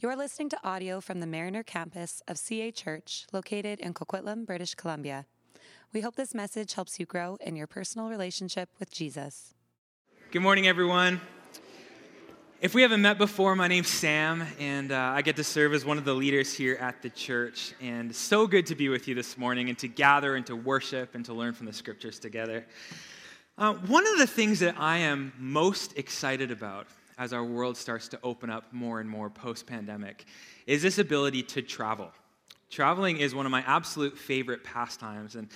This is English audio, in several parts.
You're listening to audio from the Mariner campus of CA Church, located in Coquitlam, British Columbia. We hope this message helps you grow in your personal relationship with Jesus. Good morning, everyone. If we haven't met before, my name's Sam, and uh, I get to serve as one of the leaders here at the church. And so good to be with you this morning and to gather and to worship and to learn from the scriptures together. Uh, one of the things that I am most excited about as our world starts to open up more and more post pandemic is this ability to travel. Traveling is one of my absolute favorite pastimes. And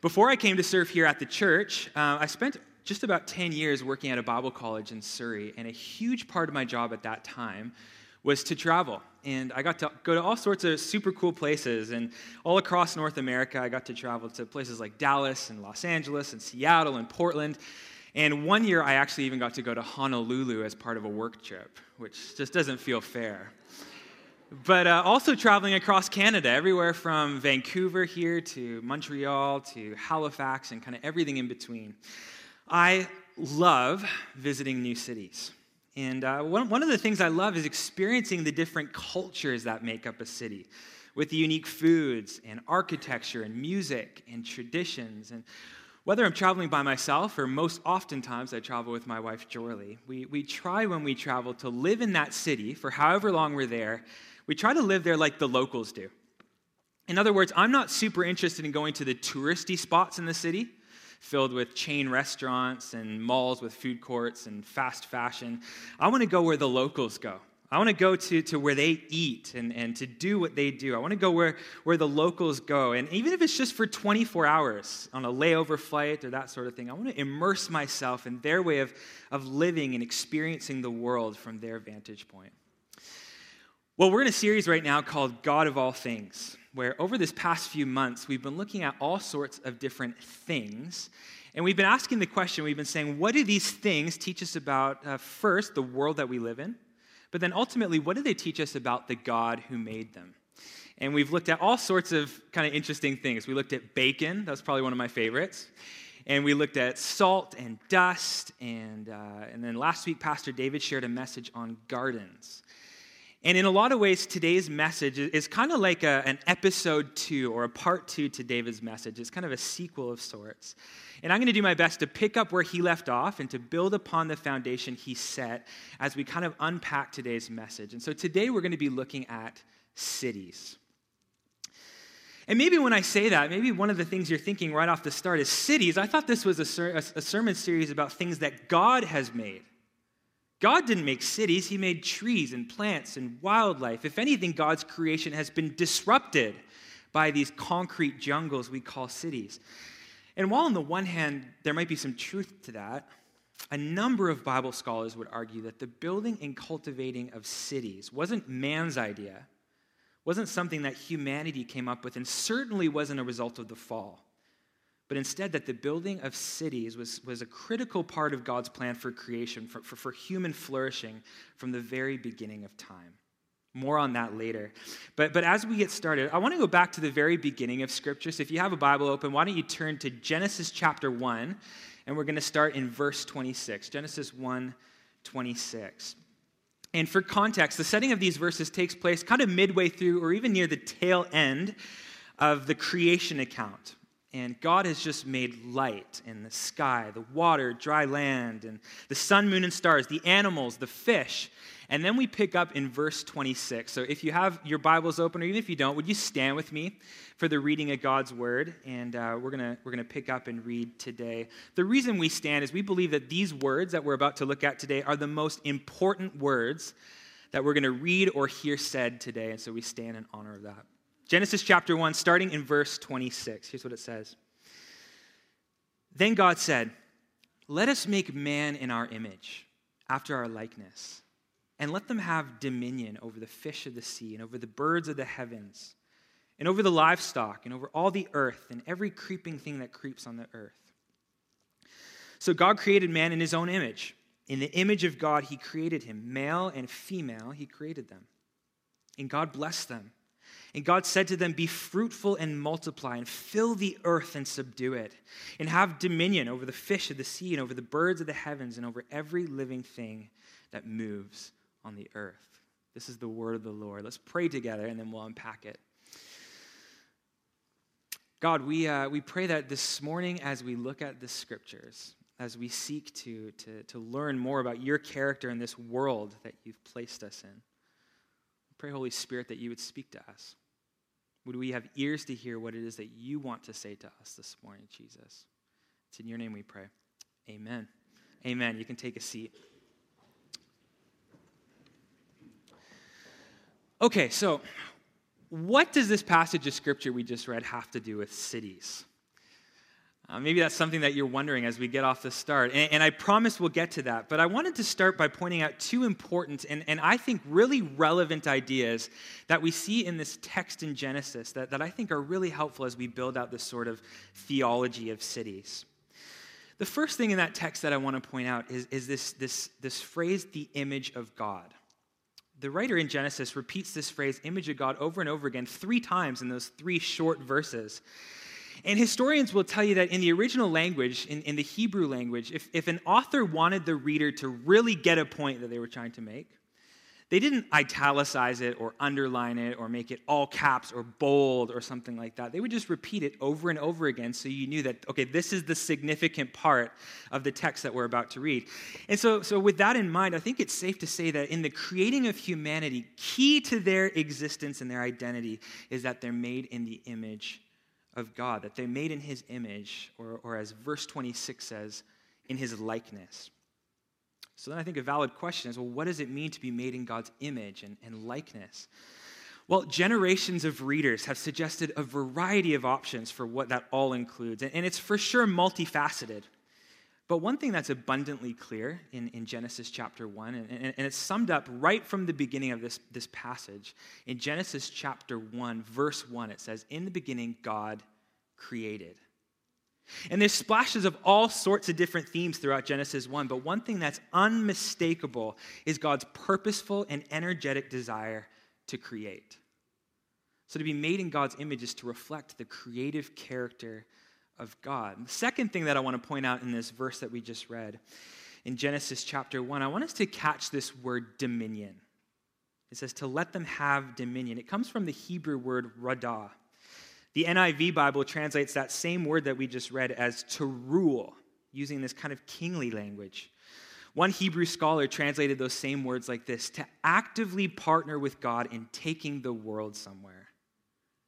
before I came to serve here at the church, uh, I spent just about 10 years working at a Bible college in Surrey. And a huge part of my job at that time was to travel. And I got to go to all sorts of super cool places. And all across North America, I got to travel to places like Dallas and Los Angeles and Seattle and Portland. And one year, I actually even got to go to Honolulu as part of a work trip, which just doesn't feel fair. But uh, also traveling across Canada, everywhere from Vancouver here to Montreal to Halifax and kind of everything in between. I love visiting new cities. And uh, one, one of the things I love is experiencing the different cultures that make up a city with the unique foods and architecture and music and traditions. And whether I'm traveling by myself or most oftentimes I travel with my wife, Jorley, we, we try when we travel to live in that city for however long we're there. We try to live there like the locals do. In other words, I'm not super interested in going to the touristy spots in the city filled with chain restaurants and malls with food courts and fast fashion. I want to go where the locals go. I want to go to, to where they eat and, and to do what they do. I want to go where, where the locals go. And even if it's just for 24 hours on a layover flight or that sort of thing, I want to immerse myself in their way of, of living and experiencing the world from their vantage point. Well, we're in a series right now called God of All Things, where over this past few months, we've been looking at all sorts of different things. And we've been asking the question, we've been saying, what do these things teach us about, uh, first, the world that we live in? But then ultimately, what do they teach us about the God who made them? And we've looked at all sorts of kind of interesting things. We looked at bacon, that was probably one of my favorites. And we looked at salt and dust. And, uh, and then last week, Pastor David shared a message on gardens. And in a lot of ways, today's message is kind of like a, an episode two or a part two to David's message. It's kind of a sequel of sorts. And I'm going to do my best to pick up where he left off and to build upon the foundation he set as we kind of unpack today's message. And so today we're going to be looking at cities. And maybe when I say that, maybe one of the things you're thinking right off the start is cities. I thought this was a, ser- a sermon series about things that God has made. God didn't make cities, He made trees and plants and wildlife. If anything, God's creation has been disrupted by these concrete jungles we call cities. And while, on the one hand, there might be some truth to that, a number of Bible scholars would argue that the building and cultivating of cities wasn't man's idea, wasn't something that humanity came up with, and certainly wasn't a result of the fall but instead that the building of cities was, was a critical part of God's plan for creation, for, for, for human flourishing from the very beginning of time. More on that later. But, but as we get started, I want to go back to the very beginning of Scripture. So if you have a Bible open, why don't you turn to Genesis chapter 1, and we're going to start in verse 26. Genesis 1 26. And for context, the setting of these verses takes place kind of midway through or even near the tail end of the creation account and God has just made light in the sky, the water, dry land, and the sun, moon, and stars, the animals, the fish. And then we pick up in verse 26. So if you have your Bibles open, or even if you don't, would you stand with me for the reading of God's word? And uh, we're going we're going to pick up and read today. The reason we stand is we believe that these words that we're about to look at today are the most important words that we're going to read or hear said today. And so we stand in honor of that. Genesis chapter 1, starting in verse 26. Here's what it says Then God said, Let us make man in our image, after our likeness, and let them have dominion over the fish of the sea, and over the birds of the heavens, and over the livestock, and over all the earth, and every creeping thing that creeps on the earth. So God created man in his own image. In the image of God, he created him. Male and female, he created them. And God blessed them. And God said to them, Be fruitful and multiply, and fill the earth and subdue it, and have dominion over the fish of the sea, and over the birds of the heavens, and over every living thing that moves on the earth. This is the word of the Lord. Let's pray together and then we'll unpack it. God, we, uh, we pray that this morning as we look at the scriptures, as we seek to, to, to learn more about your character in this world that you've placed us in, pray, Holy Spirit, that you would speak to us. Would we have ears to hear what it is that you want to say to us this morning, Jesus? It's in your name we pray. Amen. Amen. You can take a seat. Okay, so what does this passage of scripture we just read have to do with cities? Uh, maybe that's something that you're wondering as we get off the start. And, and, I promise we'll get to that. But I wanted to start by pointing out two important and, and I think really relevant ideas that we see in this text in Genesis that, that I think are really helpful as we build out this sort of theology of cities. The first thing in that text that I want to point out is, is this, this, this phrase, the image of God. The writer in Genesis repeats this phrase, image of God, over and over again, three times in those three short verses. And historians will tell you that in the original language, in, in the Hebrew language, if, if an author wanted the reader to really get a point that they were trying to make, they didn't italicize it or underline it or make it all caps or bold or something like that. They would just repeat it over and over again so you knew that, okay, this is the significant part of the text that we're about to read. And so, so with that in mind, I think it's safe to say that in the creating of humanity, key to their existence and their identity is that they're made in the image of God, that they're made in his image, or, or as verse 26 says, in his likeness. So then I think a valid question is well, what does it mean to be made in God's image and, and likeness? Well, generations of readers have suggested a variety of options for what that all includes, and, and it's for sure multifaceted. But one thing that's abundantly clear in, in Genesis chapter 1, and, and, and, it's summed up right from the beginning of this, this passage. In Genesis chapter 1, verse 1, it says, In the beginning, God created. And there's splashes of all sorts of different themes throughout Genesis 1, but one thing that's unmistakable is God's purposeful and energetic desire to create. So to be made in God's image is to reflect the creative character of God. The second thing that I want to point out in this verse that we just read in Genesis chapter 1, I want us to catch this word dominion. It says to let them have dominion. It comes from the Hebrew word radah. The NIV Bible translates that same word that we just read as to rule, using this kind of kingly language. One Hebrew scholar translated those same words like this to actively partner with God in taking the world somewhere.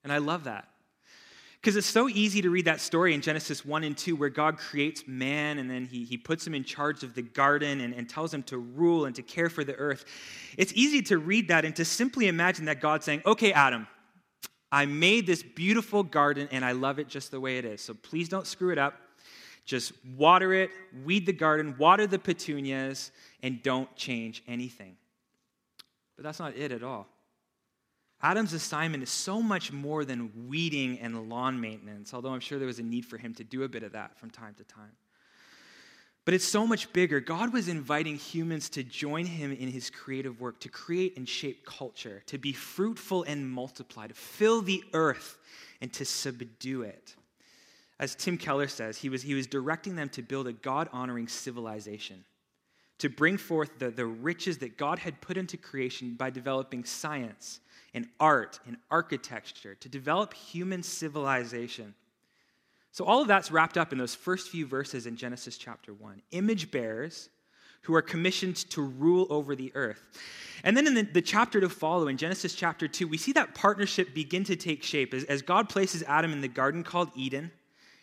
And I love that. Because it's so easy to read that story in Genesis 1 and 2, where God creates man and then he, he puts him in charge of the garden and, and tells him to rule and to care for the earth. It's easy to read that and to simply imagine that God saying, Okay, Adam, I made this beautiful garden and I love it just the way it is. So please don't screw it up. Just water it, weed the garden, water the petunias, and don't change anything. But that's not it at all. Adam's assignment is so much more than weeding and lawn maintenance, although I'm sure there was a need for him to do a bit of that from time to time. But it's so much bigger. God was inviting humans to join him in his creative work, to create and shape culture, to be fruitful and multiply, to fill the earth and to subdue it. As Tim Keller says, he was, he was directing them to build a God honoring civilization, to bring forth the, the riches that God had put into creation by developing science and art and architecture, to develop human civilization. So, all of that's wrapped up in those first few verses in Genesis chapter 1. Image bearers who are commissioned to rule over the earth. And then in the, the, chapter to follow, in Genesis chapter 2, we see that partnership begin to take shape as, as God places Adam in the garden called Eden,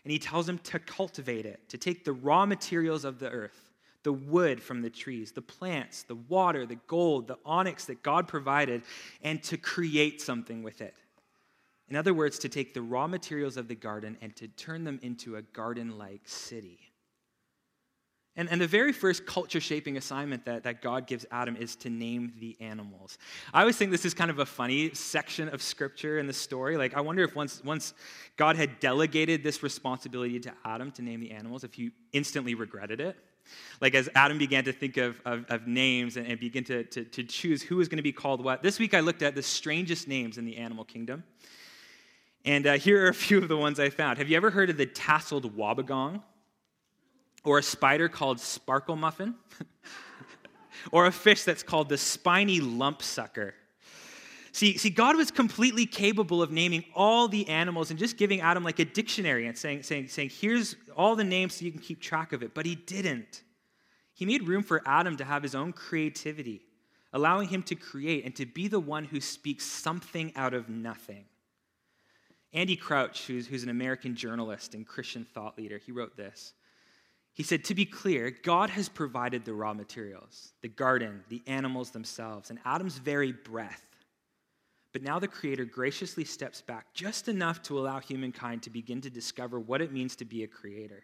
and he tells him to cultivate it, to take the raw materials of the earth, the wood from the trees, the plants, the water, the gold, the onyx that God provided, and to create something with it. In other words, to take the raw materials of the garden and to turn them into a garden like city. And, and the very first culture shaping assignment that, that God gives Adam is to name the animals. I always think this is kind of a funny section of scripture in the story. Like, I wonder if once, once God had delegated this responsibility to Adam to name the animals, if he instantly regretted it. Like, as Adam began to think of, of, of names and, and begin to, to, to choose who was going to be called what. This week I looked at the strangest names in the animal kingdom. And uh, here are a few of the ones I found. Have you ever heard of the tasseled wobbegong? Or a spider called sparkle muffin? or a fish that's called the spiny lump sucker. See, see, God was completely capable of naming all the animals and just giving Adam like a dictionary and saying, saying, saying, here's all the names so you can keep track of it. But he didn't. He made room for Adam to have his own creativity, allowing him to create and to be the one who speaks something out of nothing. Andy Crouch, who's, who's an American journalist and Christian thought leader, he wrote this. He said, To be clear, God has provided the raw materials, the garden, the animals themselves, and Adam's very breath but now the Creator graciously steps back just enough to allow humankind to begin to discover what it means to be a creator.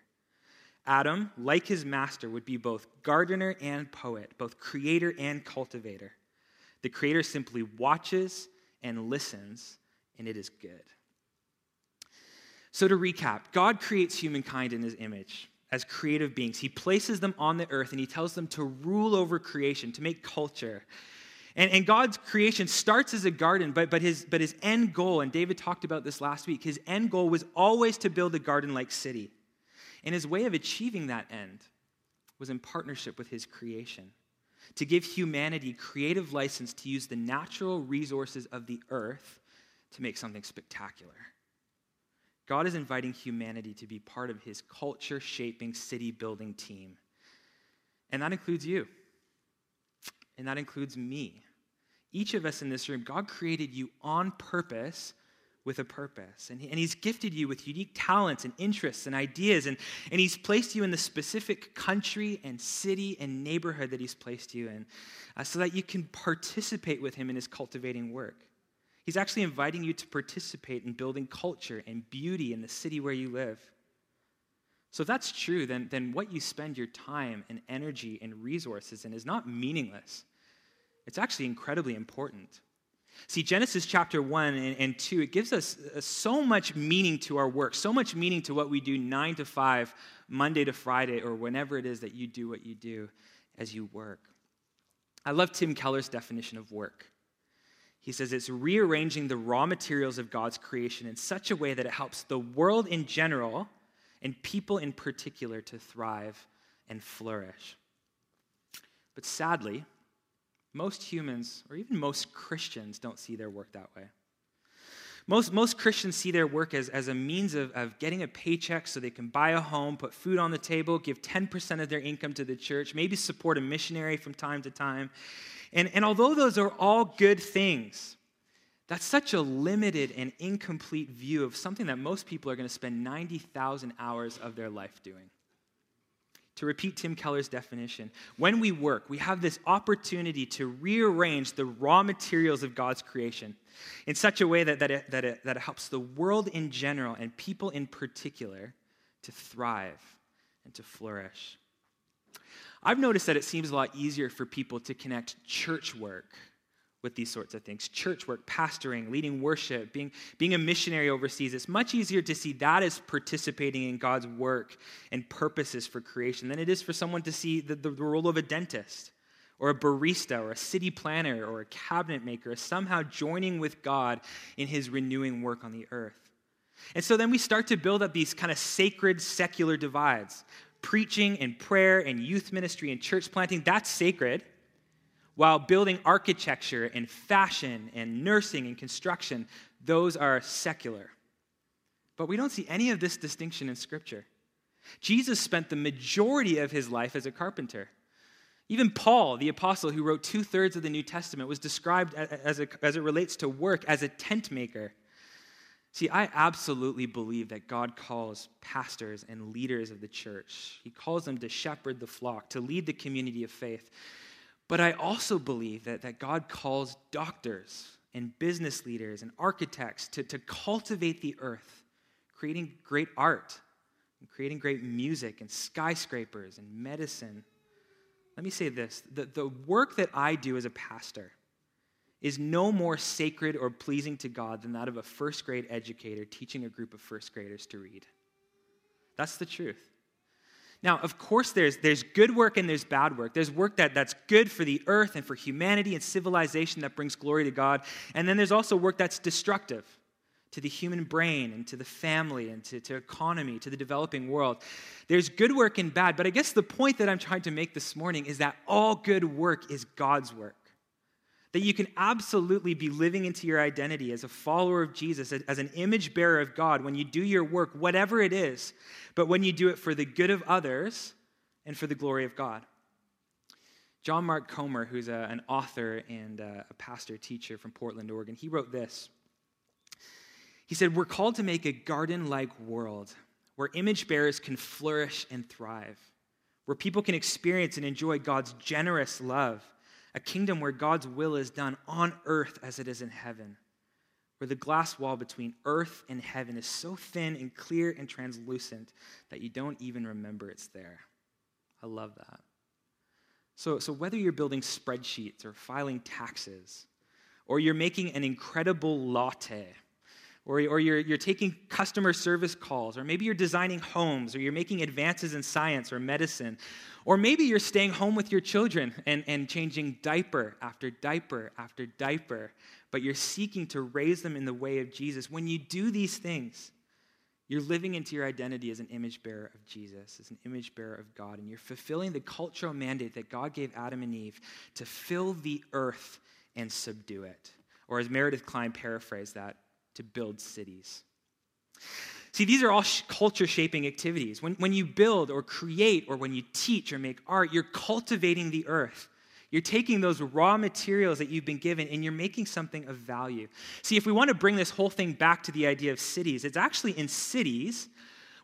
Adam, like his master, would be both gardener and poet, both creator and cultivator. The Creator simply watches and listens, and it is good. So, to recap, God creates humankind in his image as creative beings. He places them on the earth and he tells them to rule over creation, to make culture. And, and God's creation starts as a garden, but, but, his, but his end goal, and David talked about this last week, his end goal was always to build a garden like city. And his way of achieving that end was in partnership with his creation to give humanity creative license to use the natural resources of the earth to make something spectacular. God is inviting humanity to be part of his culture shaping, city building team. And that includes you, and that includes me. Each of us in this room, God created you on purpose with a purpose. And, he, and He's gifted you with unique talents and interests and ideas. And, and He's placed you in the specific country and city and neighborhood that He's placed you in uh, so that you can participate with Him in His cultivating work. He's actually inviting you to participate in building culture and beauty in the city where you live. So if that's true, then, then what you spend your time and energy and resources in is not meaningless. It's actually incredibly important. See, Genesis chapter 1 and, and 2, it gives us uh, so much meaning to our work, so much meaning to what we do 9 to 5, Monday to Friday, or whenever it is that you do what you do as you work. I love Tim Keller's definition of work. He says it's rearranging the raw materials of God's creation in such a way that it helps the world in general and people in particular to thrive and flourish. But sadly, most humans, or even most Christians, don't see their work that way. Most, most Christians see their work as, as a means of, of getting a paycheck so they can buy a home, put food on the table, give 10% of their income to the church, maybe support a missionary from time to time. And, and although those are all good things, that's such a limited and incomplete view of something that most people are going to spend 90,000 hours of their life doing. To repeat Tim Keller's definition, when we work, we have this opportunity to rearrange the raw materials of God's creation in such a way that, that, it, that, it, that it helps the world in general and people in particular to thrive and to flourish. I've noticed that it seems a lot easier for people to connect church work with these sorts of things church work, pastoring, leading worship, being, being a missionary overseas. It's much easier to see that as participating in God's work and purposes for creation than it is for someone to see the, the role of a dentist or a barista or a city planner or a cabinet maker as somehow joining with God in his renewing work on the earth. And so then we start to build up these kind of sacred secular divides. Preaching and prayer and youth ministry and church planting, that's sacred while building architecture and fashion and nursing and construction, those are secular. But we don't see any of this distinction in Scripture. Jesus spent the majority of his life as a carpenter. Even Paul, the apostle who wrote two thirds of the New Testament, was described as, a, as it relates to work as a tent maker. See, I absolutely believe that God calls pastors and leaders of the church. He calls them to shepherd the flock, to lead the community of faith. But I also believe that, that God calls doctors and business leaders and architects to, to cultivate the earth, creating great art and creating great music and skyscrapers and medicine. Let me say this the, the work that I do as a pastor is no more sacred or pleasing to God than that of a first grade educator teaching a group of first graders to read. That's the truth. Now, of course, there's, there's good work and there's bad work. There's work that, that's good for the earth and for humanity and civilization that brings glory to God. And then there's also work that's destructive, to the human brain and to the family and to, to economy, to the developing world. There's good work and bad, but I guess the point that I'm trying to make this morning is that all good work is God's work. That you can absolutely be living into your identity as a follower of Jesus, as an image bearer of God, when you do your work, whatever it is, but when you do it for the good of others and for the glory of God. John Mark Comer, who's a, an author and a, a pastor teacher from Portland, Oregon, he wrote this. He said, We're called to make a garden like world where image bearers can flourish and thrive, where people can experience and enjoy God's generous love, a kingdom where God's will is done on earth as it is in heaven, where the glass wall between earth and heaven is so thin and clear and translucent that you don't even remember it's there. I love that. So, so whether you're building spreadsheets or filing taxes, or you're making an incredible latte, or, or you're, you're taking customer service calls, or maybe you're designing homes, or you're making advances in science or medicine, or maybe you're staying home with your children and, and changing diaper after diaper after diaper, but you're seeking to raise them in the way of Jesus. When you do these things, you're living into your identity as an image bearer of Jesus, as an image bearer of God, and you're fulfilling the cultural mandate that God gave Adam and Eve to fill the earth and subdue it. Or as Meredith Kline paraphrased that, to build cities. See, these are all culture shaping activities. When, when you build or create or when you teach or make art, you're cultivating the earth. You're taking those raw materials that you've been given and you're making something of value. See, if we want to bring this whole thing back to the idea of cities, it's actually in cities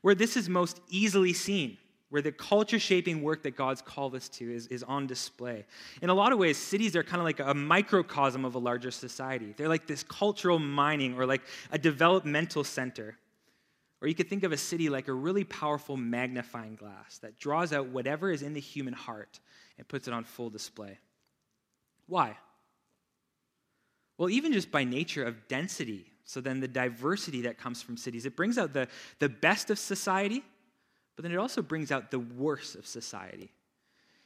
where this is most easily seen where the culture shaping work that God's called us to is, is on display. In a lot of ways, cities are kind of like a microcosm of a larger society. They're like this cultural mining or like a developmental center. Or you could think of a city like a really powerful magnifying glass that draws out whatever is in the human heart and puts it on full display. Why? Well, even just by nature of density, so then the diversity that comes from cities, it brings out the, the best of society but then it also brings out the worst of society.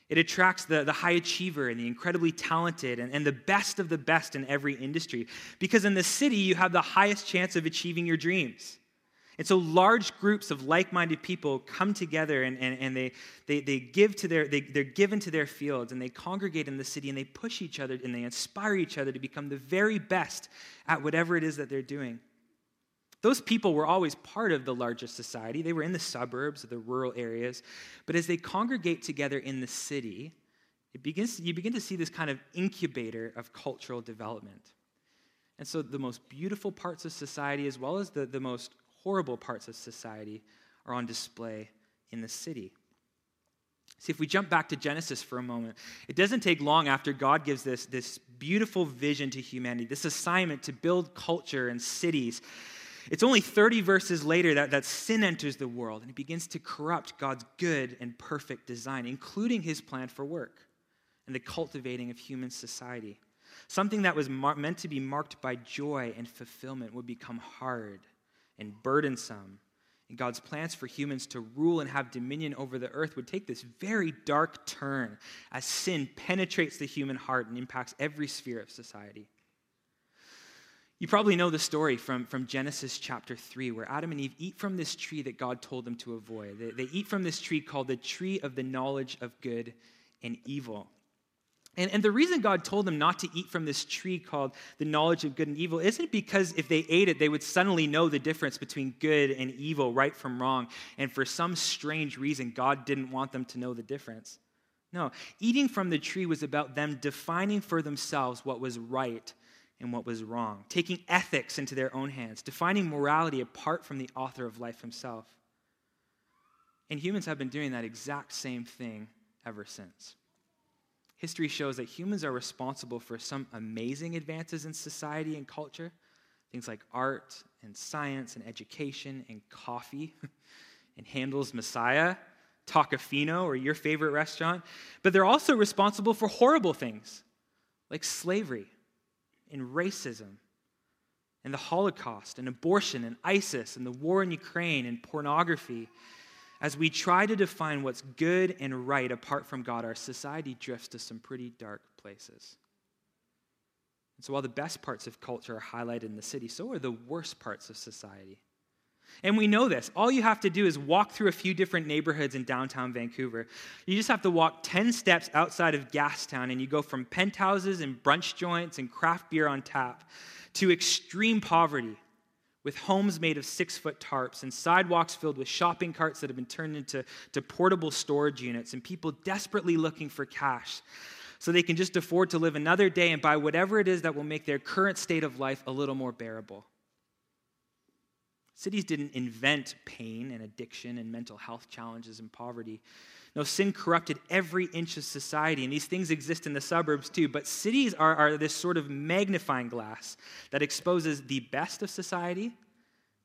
It attracts the, the high achiever and the incredibly talented and, and the best of the best in every industry. Because in the city, you have the highest chance of achieving your dreams. And so large groups of like-minded people come together and, and, and they, they, they give to their, they, they're given to their fields and they congregate in the city and they push each other and they inspire each other to become the very best at whatever it is that they're doing. Those people were always part of the larger society. They were in the suburbs the rural areas. But as they congregate together in the city, it begins, you begin to see this kind of incubator of cultural development. And so the most beautiful parts of society, as well as the, the most horrible parts of society, are on display in the city. See, if we jump back to Genesis for a moment, it doesn't take long after God gives this, this beautiful vision to humanity, this assignment to build culture and cities it's only 30 verses later that, that sin enters the world and it begins to corrupt God's good and perfect design, including his plan for work and the cultivating of human society. Something that was mar- meant to be marked by joy and fulfillment would become hard and burdensome. And God's plans for humans to rule and have dominion over the earth would take this very dark turn as sin penetrates the human heart and impacts every sphere of society. You probably know the story from, from Genesis chapter 3, where Adam and Eve eat from this tree that God told them to avoid. They, they eat from this tree called the tree of the knowledge of good and evil. And, and the reason God told them not to eat from this tree called the knowledge of good and evil isn't because if they ate it, they would suddenly know the difference between good and evil, right from wrong. And for some strange reason, God didn't want them to know the difference. No, eating from the tree was about them defining for themselves what was right and what was wrong, taking ethics into their own hands, defining morality apart from the author of life himself. And humans have been doing that exact same thing ever since. History shows that humans are responsible for some amazing advances in society and culture, things like art and science and education and coffee and Handel's Messiah, Tacofino, or your favorite restaurant. But they're also responsible for horrible things like slavery in racism and the Holocaust and abortion and ISIS and the war in Ukraine and pornography. As we try to define what's good and right apart from God, our society drifts to some pretty dark places. And so while the best parts of culture are highlighted in the city, so are the worst parts of society. And we know this. All you have to do is walk through a few different neighborhoods in downtown Vancouver. You just have to walk 10 steps outside of Gastown, and you go from penthouses and brunch joints and craft beer on tap to extreme poverty with homes made of six foot tarps and sidewalks filled with shopping carts that have been turned into to portable storage units and people desperately looking for cash so they can just afford to live another day and buy whatever it is that will make their current state of life a little more bearable. Cities didn't invent pain and addiction and mental health challenges and poverty. No, sin corrupted every inch of society, and these things exist in the suburbs too. But cities are, are this sort of magnifying glass that exposes the best of society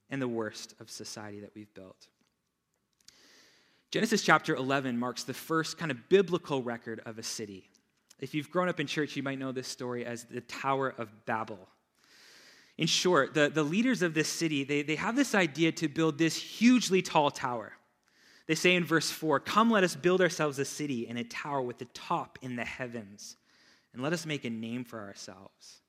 and the worst of society that we've built. Genesis chapter 11 marks the first kind of biblical record of a city. If you've grown up in church, you might know this story as the Tower of Babel. In short, the, the leaders of this city, they, they have this idea to build this hugely tall tower. They say in verse 4 Come, let us build ourselves a city and a tower with the top in the heavens, and let us make a name for ourselves.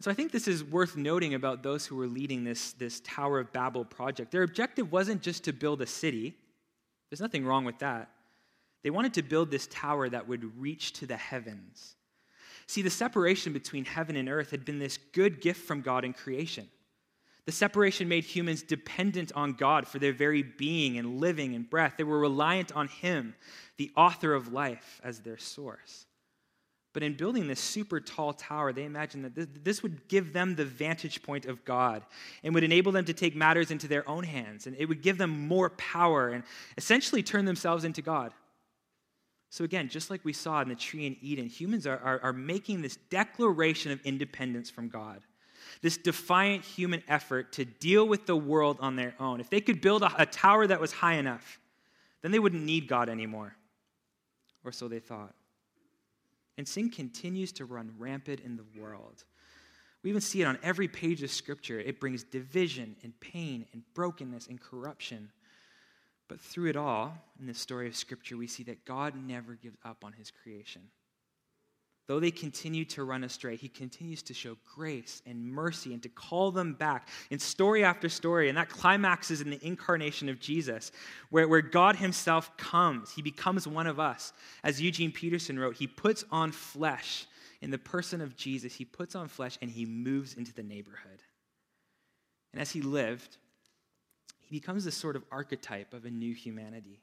so I think this is worth noting about those who were leading this, this Tower of Babel project. Their objective wasn't just to build a city, there's nothing wrong with that. They wanted to build this tower that would reach to the heavens. See, the separation between heaven and earth had been this good gift from God in creation. The separation made humans dependent on God for their very being and living and breath. They were reliant on Him, the author of life, as their source. But in building this super tall tower, they imagined that this would give them the vantage point of God and would enable them to take matters into their own hands. And it would give them more power and essentially turn themselves into God. So, again, just like we saw in the tree in Eden, humans are, are, are making this declaration of independence from God this defiant human effort to deal with the world on their own. If they could build a, a tower that was high enough, then they wouldn't need God anymore. Or so they thought. And sin continues to run rampant in the world. We even see it on every page of Scripture. It brings division and pain and brokenness and corruption. But through it all, in this story of Scripture, we see that God never gives up on his creation. Though they continue to run astray, he continues to show grace and mercy and to call them back in story after story. And that climaxes in the incarnation of Jesus, where, where God himself comes. He becomes one of us. As Eugene Peterson wrote, he puts on flesh in the person of Jesus. He puts on flesh and he moves into the neighborhood. And as he lived, becomes this sort of archetype of a new humanity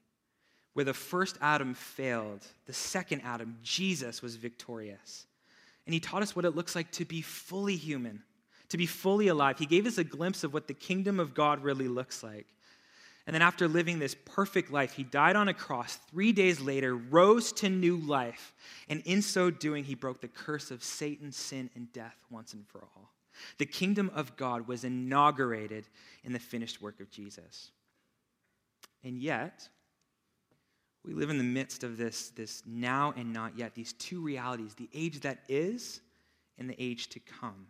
where the first Adam failed, the second Adam, Jesus, was victorious. And he taught us what it looks like to be fully human, to be fully alive. He gave us a glimpse of what the kingdom of God really looks like. And then, after living this perfect life, he died on a cross. Three days later, rose to new life. And in so doing, he broke the curse of Satan, sin, and death once and for all. The kingdom of God was inaugurated in the finished work of Jesus. And yet, we live in the midst of this, this now and not yet, these two realities the age that is and the age to come.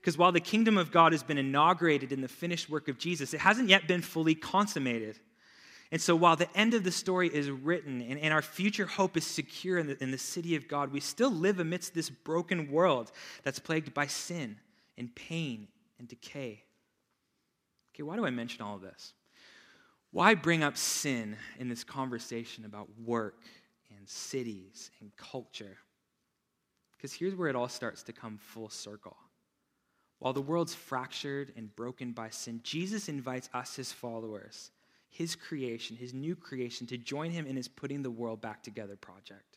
Because while the kingdom of God has been inaugurated in the finished work of Jesus, it hasn't yet been fully consummated. And so, while the end of the story is written and, and our future hope is secure in the, in the city of God, we still live amidst this broken world that's plagued by sin and pain and decay. Okay, why do I mention all of this? Why bring up sin in this conversation about work and cities and culture? Because here's where it all starts to come full circle. While the world's fractured and broken by sin, Jesus invites us, his followers, his creation, his new creation, to join him in his putting the world back together project.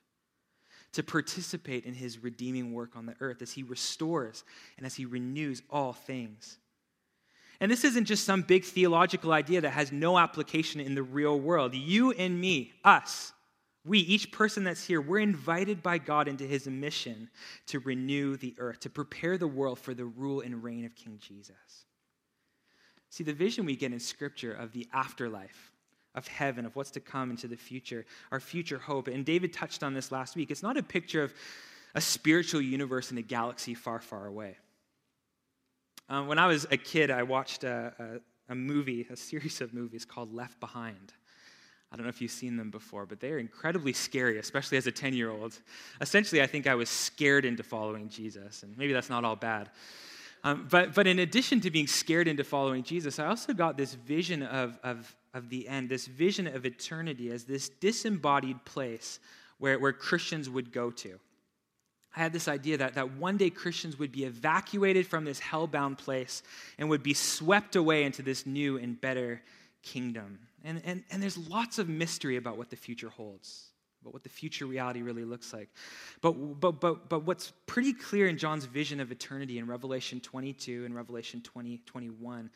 To participate in his redeeming work on the earth as he restores and as he renews all things. And this isn't just some big theological idea that has no application in the real world. You and me, us, we, each person that's here, we're invited by God into his mission to renew the earth, to prepare the world for the rule and reign of King Jesus. See, the vision we get in Scripture of the afterlife, of heaven, of what's to come into the future, our future hope, and David touched on this last week, it's not a picture of a spiritual universe in a galaxy far, far away. Um, when I was a kid, I watched a, a, a, movie, a series of movies called Left Behind. I don't know if you've seen them before, but they are incredibly scary, especially as a 10 year old. Essentially, I think I was scared into following Jesus, and maybe that's not all bad. Um, but, but in addition to being scared into following Jesus, I also got this vision of, of, of the end, this vision of eternity as this disembodied place where, where Christians would go to. I had this idea that, that one day Christians would be evacuated from this hell-bound place and would be swept away into this new and better kingdom. And, and, and there's lots of mystery about what the future holds, about what the future reality really looks like. But, but, but, but what's pretty clear in John's vision of eternity in Revelation 22 and Revelation 20, 21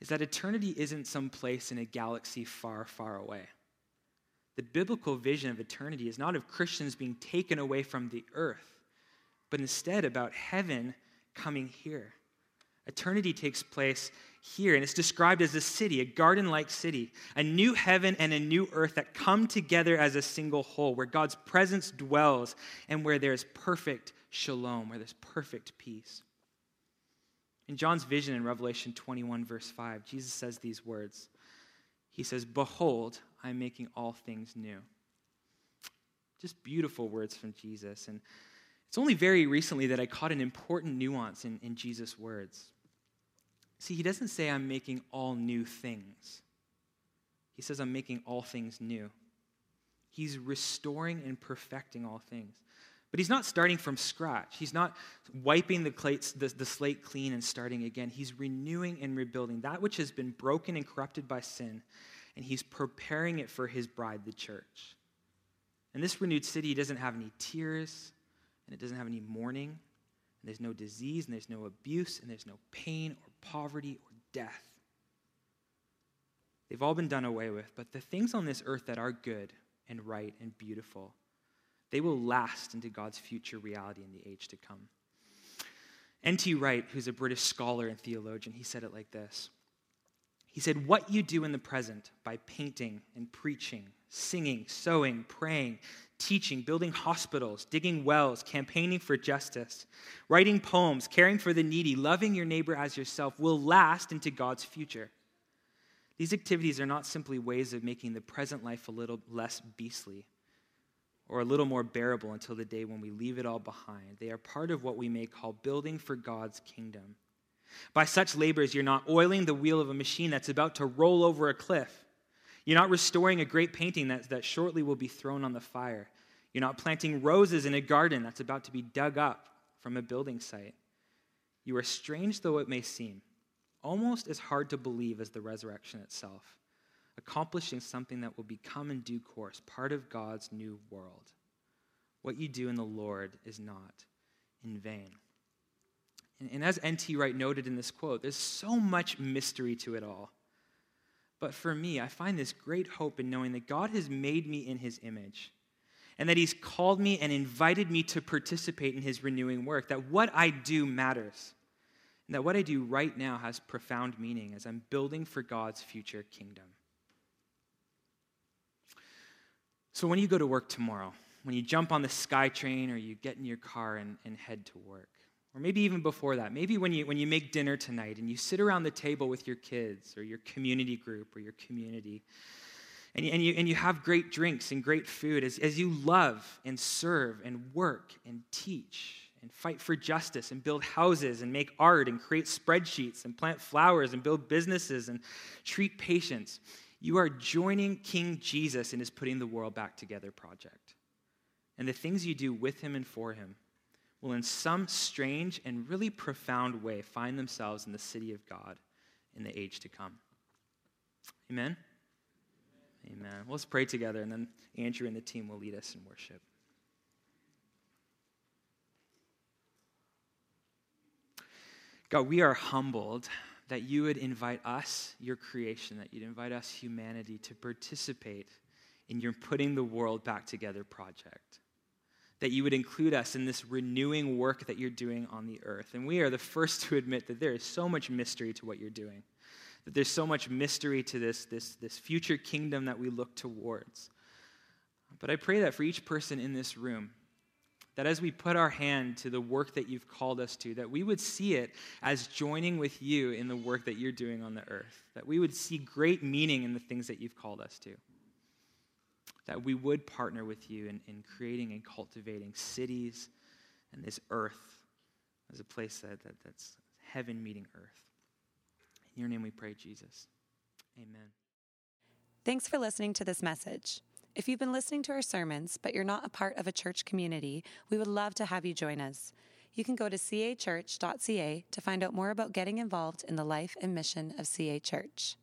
is that eternity isn't some place in a galaxy far, far away. The biblical vision of eternity is not of Christians being taken away from the earth but instead about heaven coming here. Eternity takes place here, and it's described as a city, a garden like city, a new heaven and a new earth that come together as a single whole, where God's presence dwells and where there's perfect shalom, where there's perfect peace. In John's vision in Revelation 21, verse 5, Jesus says these words He says, Behold, I'm making all things new. Just beautiful words from Jesus. And it's only very recently that I caught an important nuance in, in Jesus' words. See, he doesn't say, I'm making all new things. He says, I'm making all things new. He's restoring and perfecting all things. But he's not starting from scratch. He's not wiping the, the, the, slate clean and starting again. He's renewing and rebuilding that which has been broken and corrupted by sin, and he's preparing it for his bride, the church. And this renewed city doesn't have any tears, and it doesn't have any mourning, and there's no disease, and there's no abuse, and there's no pain or poverty or death. They've all been done away with, but the things on this earth that are good and right and beautiful, they will last into God's future reality in the age to come. N.T. Wright, who's a British scholar and theologian, he said it like this. He said, What you do in the present by painting and preaching, singing, sewing, praying, teaching, building hospitals, digging wells, campaigning for justice, writing poems, caring for the needy, loving your neighbor as yourself will last into God's future. These activities are not simply ways of making the present life a little less beastly or a little more bearable until the day when we leave it all behind. They are part of what we may call building for God's kingdom. By such labors, you're not oiling the wheel of a machine that's about to roll over a cliff. You're not restoring a great painting that, that shortly will be thrown on the fire. You're not planting roses in a garden that's about to be dug up from a building site. You are strange though it may seem, almost as hard to believe as the resurrection itself, accomplishing something that will become in due course part of God's new world. What you do in the Lord is not in vain. And, and as N.T. Wright noted in this quote, there's so much mystery to it all. But for me, I find this great hope in knowing that God has made me in his image and that he's called me and invited me to participate in his renewing work, that what I do matters, and that what I do right now has profound meaning as I'm building for God's future kingdom. So when you go to work tomorrow, when you jump on the SkyTrain or you get in your car and, and head to work, or maybe even before that, maybe when you, when you make dinner tonight and you sit around the table with your kids or your community group or your community, and you, and you, and you have great drinks and great food as, as you love and serve and work and teach and fight for justice and build houses and make art and create spreadsheets and plant flowers and build businesses and treat patients. You are joining King Jesus in his putting the world back together project. And the things you do with him and for him will, in some strange and really profound way, find themselves in the city of God in the age to come. Amen? Amen. Well, let's pray together, and then Andrew and the team will lead us in worship. God, we are humbled that you would invite us, your creation, that you'd invite us, humanity, to participate in your putting the world back together project that you would include us in this renewing work that you're doing on the earth. And we are the first to admit that there is so much mystery to what you're doing, that there's so much mystery to this, this, this future kingdom that we look towards. But I pray that for each person in this room, that as we put our hand to the work that you've called us to, that we would see it as joining with you in the work that you're doing on the earth, that we would see great meaning in the things that you've called us to. That we would partner with you in, in creating and cultivating cities and this earth as a place that, that, that's heaven meeting earth. In your name we pray, Jesus. Amen. Thanks for listening to this message. If you've been listening to our sermons, but you're not a part of a church community, we would love to have you join us. You can go to cachurch.ca to find out more about getting involved in the life and mission of CA Church.